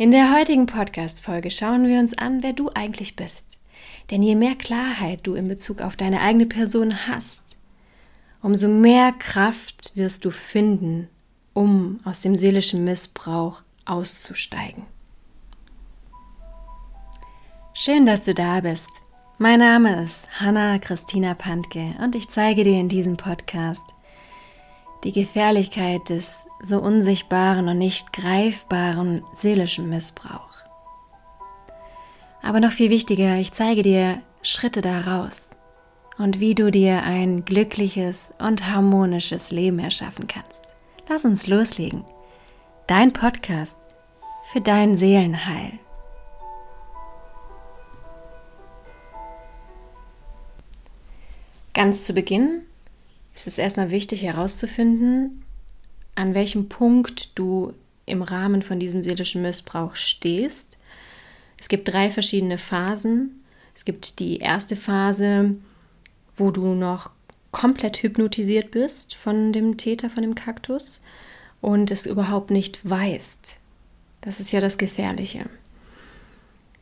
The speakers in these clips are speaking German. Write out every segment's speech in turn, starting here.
In der heutigen Podcast-Folge schauen wir uns an, wer du eigentlich bist. Denn je mehr Klarheit du in Bezug auf deine eigene Person hast, umso mehr Kraft wirst du finden, um aus dem seelischen Missbrauch auszusteigen. Schön, dass du da bist. Mein Name ist Hanna Christina Pantke und ich zeige dir in diesem Podcast die Gefährlichkeit des so unsichtbaren und nicht greifbaren seelischen Missbrauch. Aber noch viel wichtiger, ich zeige dir Schritte daraus und wie du dir ein glückliches und harmonisches Leben erschaffen kannst. Lass uns loslegen. Dein Podcast für dein Seelenheil. Ganz zu Beginn ist es erstmal wichtig herauszufinden, an welchem Punkt du im Rahmen von diesem seelischen Missbrauch stehst. Es gibt drei verschiedene Phasen. Es gibt die erste Phase, wo du noch komplett hypnotisiert bist von dem Täter, von dem Kaktus und es überhaupt nicht weißt. Das ist ja das Gefährliche.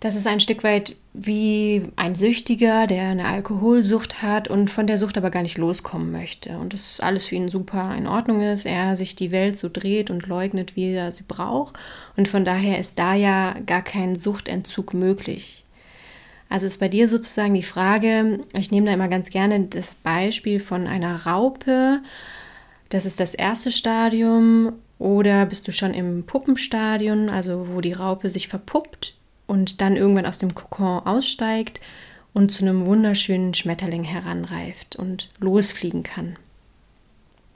Das ist ein Stück weit wie ein Süchtiger, der eine Alkoholsucht hat und von der Sucht aber gar nicht loskommen möchte. Und das alles für ihn super in Ordnung ist. Er sich die Welt so dreht und leugnet, wie er sie braucht. Und von daher ist da ja gar kein Suchtentzug möglich. Also ist bei dir sozusagen die Frage, ich nehme da immer ganz gerne das Beispiel von einer Raupe. Das ist das erste Stadium. Oder bist du schon im Puppenstadium, also wo die Raupe sich verpuppt und dann irgendwann aus dem Kokon aussteigt und zu einem wunderschönen Schmetterling heranreift und losfliegen kann.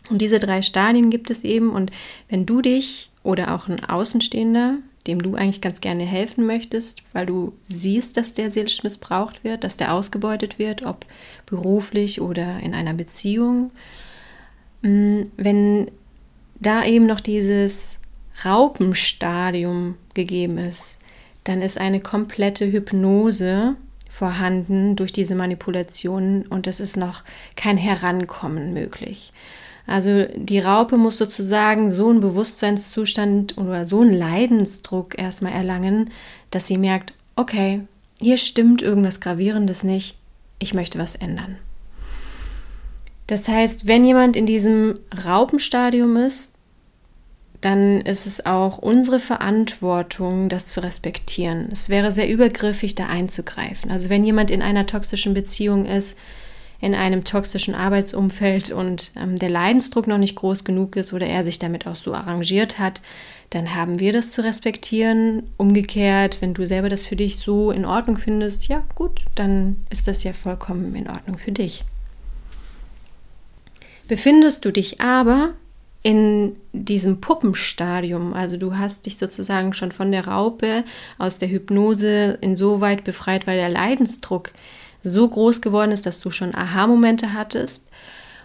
Und diese drei Stadien gibt es eben und wenn du dich oder auch ein Außenstehender, dem du eigentlich ganz gerne helfen möchtest, weil du siehst, dass der seelisch missbraucht wird, dass der ausgebeutet wird, ob beruflich oder in einer Beziehung, mm, wenn da eben noch dieses Raupenstadium gegeben ist, dann ist eine komplette Hypnose vorhanden durch diese Manipulationen und es ist noch kein Herankommen möglich. Also die Raupe muss sozusagen so einen Bewusstseinszustand oder so einen Leidensdruck erstmal erlangen, dass sie merkt, okay, hier stimmt irgendwas Gravierendes nicht, ich möchte was ändern. Das heißt, wenn jemand in diesem Raupenstadium ist, dann ist es auch unsere Verantwortung, das zu respektieren. Es wäre sehr übergriffig, da einzugreifen. Also wenn jemand in einer toxischen Beziehung ist, in einem toxischen Arbeitsumfeld und ähm, der Leidensdruck noch nicht groß genug ist oder er sich damit auch so arrangiert hat, dann haben wir das zu respektieren. Umgekehrt, wenn du selber das für dich so in Ordnung findest, ja gut, dann ist das ja vollkommen in Ordnung für dich. Befindest du dich aber in diesem Puppenstadium, also du hast dich sozusagen schon von der Raupe aus der Hypnose insoweit befreit, weil der Leidensdruck so groß geworden ist, dass du schon Aha-Momente hattest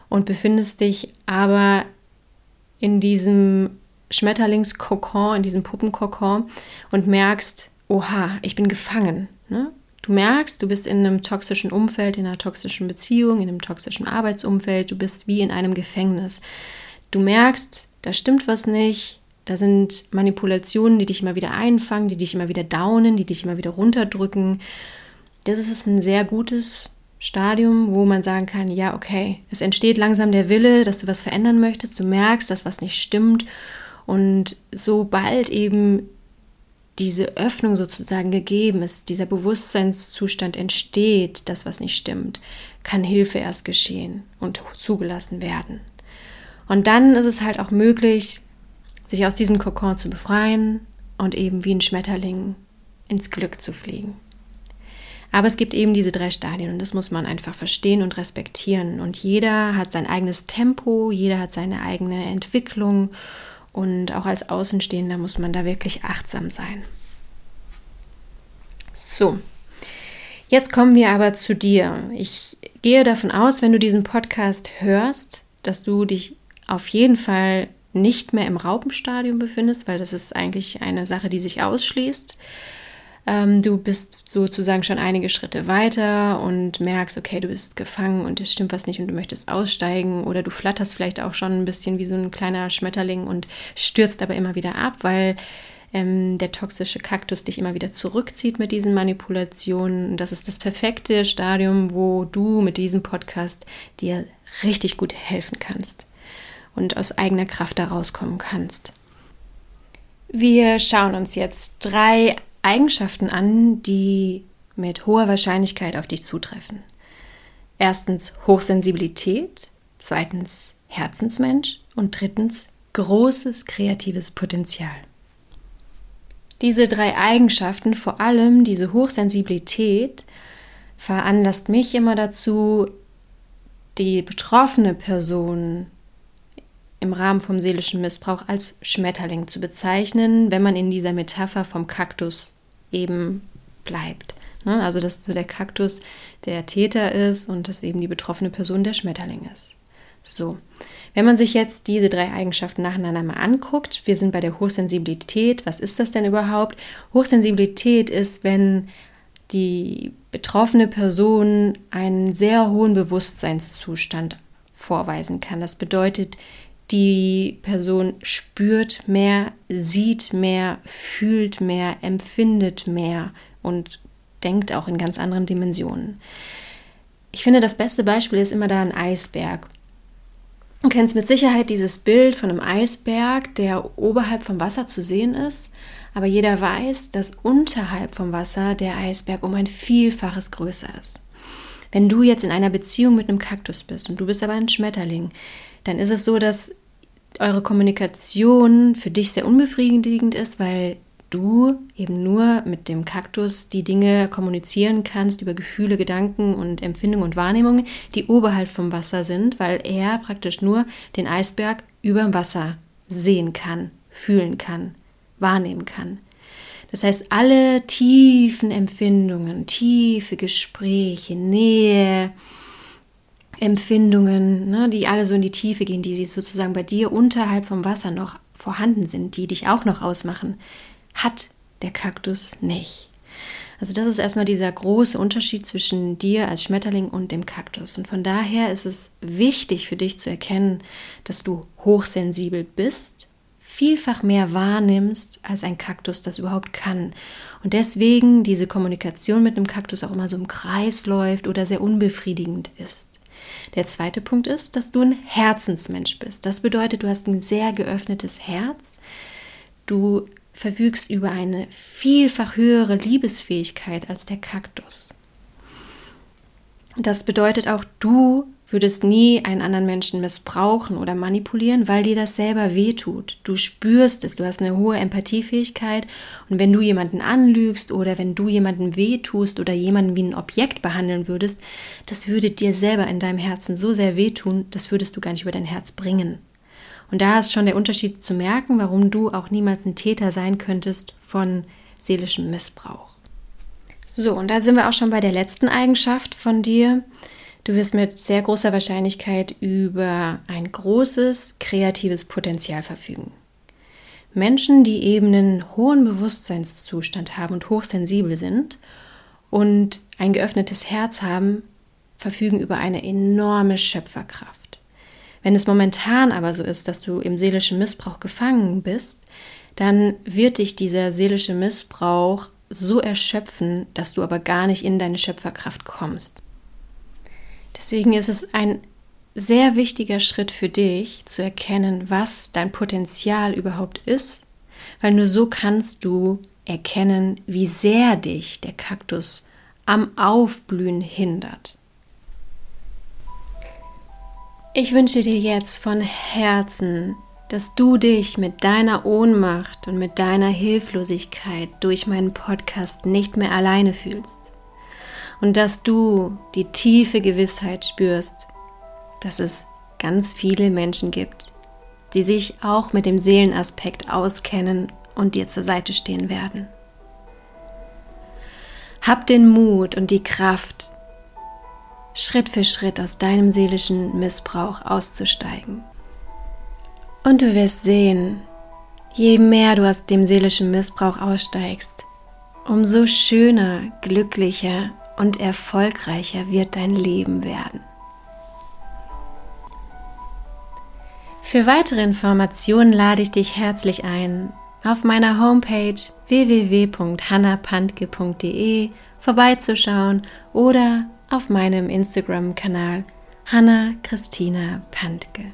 und befindest dich aber in diesem Schmetterlingskokon, in diesem Puppenkokon und merkst, oha, ich bin gefangen. Ne? Du merkst, du bist in einem toxischen Umfeld, in einer toxischen Beziehung, in einem toxischen Arbeitsumfeld, du bist wie in einem Gefängnis. Du merkst, da stimmt was nicht, da sind Manipulationen, die dich immer wieder einfangen, die dich immer wieder downen, die dich immer wieder runterdrücken. Das ist ein sehr gutes Stadium, wo man sagen kann, ja, okay, es entsteht langsam der Wille, dass du was verändern möchtest, du merkst, dass was nicht stimmt und sobald eben diese Öffnung sozusagen gegeben ist, dieser Bewusstseinszustand entsteht, dass was nicht stimmt, kann Hilfe erst geschehen und zugelassen werden. Und dann ist es halt auch möglich, sich aus diesem Kokon zu befreien und eben wie ein Schmetterling ins Glück zu fliegen. Aber es gibt eben diese drei Stadien und das muss man einfach verstehen und respektieren. Und jeder hat sein eigenes Tempo, jeder hat seine eigene Entwicklung und auch als Außenstehender muss man da wirklich achtsam sein. So, jetzt kommen wir aber zu dir. Ich gehe davon aus, wenn du diesen Podcast hörst, dass du dich auf jeden Fall nicht mehr im Raupenstadium befindest, weil das ist eigentlich eine Sache, die sich ausschließt. Ähm, du bist sozusagen schon einige Schritte weiter und merkst, okay, du bist gefangen und es stimmt was nicht und du möchtest aussteigen oder du flatterst vielleicht auch schon ein bisschen wie so ein kleiner Schmetterling und stürzt aber immer wieder ab, weil ähm, der toxische Kaktus dich immer wieder zurückzieht mit diesen Manipulationen. Das ist das perfekte Stadium, wo du mit diesem Podcast dir richtig gut helfen kannst und aus eigener Kraft da rauskommen kannst. Wir schauen uns jetzt drei Eigenschaften an, die mit hoher Wahrscheinlichkeit auf dich zutreffen. Erstens Hochsensibilität, zweitens Herzensmensch und drittens großes kreatives Potenzial. Diese drei Eigenschaften, vor allem diese Hochsensibilität, veranlasst mich immer dazu, die betroffene Person im Rahmen vom seelischen Missbrauch als Schmetterling zu bezeichnen, wenn man in dieser Metapher vom Kaktus eben bleibt. Ne? Also, dass der Kaktus der Täter ist und dass eben die betroffene Person der Schmetterling ist. So, wenn man sich jetzt diese drei Eigenschaften nacheinander mal anguckt, wir sind bei der Hochsensibilität. Was ist das denn überhaupt? Hochsensibilität ist, wenn die betroffene Person einen sehr hohen Bewusstseinszustand vorweisen kann. Das bedeutet, die Person spürt mehr, sieht mehr, fühlt mehr, empfindet mehr und denkt auch in ganz anderen Dimensionen. Ich finde, das beste Beispiel ist immer da ein Eisberg. Du kennst mit Sicherheit dieses Bild von einem Eisberg, der oberhalb vom Wasser zu sehen ist, aber jeder weiß, dass unterhalb vom Wasser der Eisberg um ein Vielfaches größer ist. Wenn du jetzt in einer Beziehung mit einem Kaktus bist und du bist aber ein Schmetterling, dann ist es so, dass eure Kommunikation für dich sehr unbefriedigend ist, weil du eben nur mit dem Kaktus die Dinge kommunizieren kannst über Gefühle, Gedanken und Empfindungen und Wahrnehmungen, die oberhalb vom Wasser sind, weil er praktisch nur den Eisberg über dem Wasser sehen kann, fühlen kann, wahrnehmen kann. Das heißt, alle tiefen Empfindungen, tiefe Gespräche, Nähe, Empfindungen, ne, die alle so in die Tiefe gehen, die sozusagen bei dir unterhalb vom Wasser noch vorhanden sind, die dich auch noch ausmachen, hat der Kaktus nicht. Also das ist erstmal dieser große Unterschied zwischen dir als Schmetterling und dem Kaktus. Und von daher ist es wichtig für dich zu erkennen, dass du hochsensibel bist, vielfach mehr wahrnimmst, als ein Kaktus das überhaupt kann. Und deswegen diese Kommunikation mit einem Kaktus auch immer so im Kreis läuft oder sehr unbefriedigend ist. Der zweite Punkt ist, dass du ein Herzensmensch bist. Das bedeutet, du hast ein sehr geöffnetes Herz. Du verfügst über eine vielfach höhere Liebesfähigkeit als der Kaktus. Das bedeutet auch, du würdest nie einen anderen Menschen missbrauchen oder manipulieren, weil dir das selber wehtut. Du spürst es, du hast eine hohe Empathiefähigkeit und wenn du jemanden anlügst oder wenn du jemanden wehtust oder jemanden wie ein Objekt behandeln würdest, das würde dir selber in deinem Herzen so sehr wehtun, das würdest du gar nicht über dein Herz bringen. Und da ist schon der Unterschied zu merken, warum du auch niemals ein Täter sein könntest von seelischem Missbrauch. So, und da sind wir auch schon bei der letzten Eigenschaft von dir. Du wirst mit sehr großer Wahrscheinlichkeit über ein großes kreatives Potenzial verfügen. Menschen, die eben einen hohen Bewusstseinszustand haben und hochsensibel sind und ein geöffnetes Herz haben, verfügen über eine enorme Schöpferkraft. Wenn es momentan aber so ist, dass du im seelischen Missbrauch gefangen bist, dann wird dich dieser seelische Missbrauch so erschöpfen, dass du aber gar nicht in deine Schöpferkraft kommst. Deswegen ist es ein sehr wichtiger Schritt für dich zu erkennen, was dein Potenzial überhaupt ist, weil nur so kannst du erkennen, wie sehr dich der Kaktus am Aufblühen hindert. Ich wünsche dir jetzt von Herzen, dass du dich mit deiner Ohnmacht und mit deiner Hilflosigkeit durch meinen Podcast nicht mehr alleine fühlst und dass du die tiefe Gewissheit spürst, dass es ganz viele Menschen gibt, die sich auch mit dem Seelenaspekt auskennen und dir zur Seite stehen werden. Hab den Mut und die Kraft, Schritt für Schritt aus deinem seelischen Missbrauch auszusteigen. Und du wirst sehen, je mehr du aus dem seelischen Missbrauch aussteigst, umso schöner, glücklicher und erfolgreicher wird dein Leben werden. Für weitere Informationen lade ich dich herzlich ein, auf meiner Homepage www.hannapandke.de vorbeizuschauen oder auf meinem Instagram-Kanal Hanna Christina Pantke.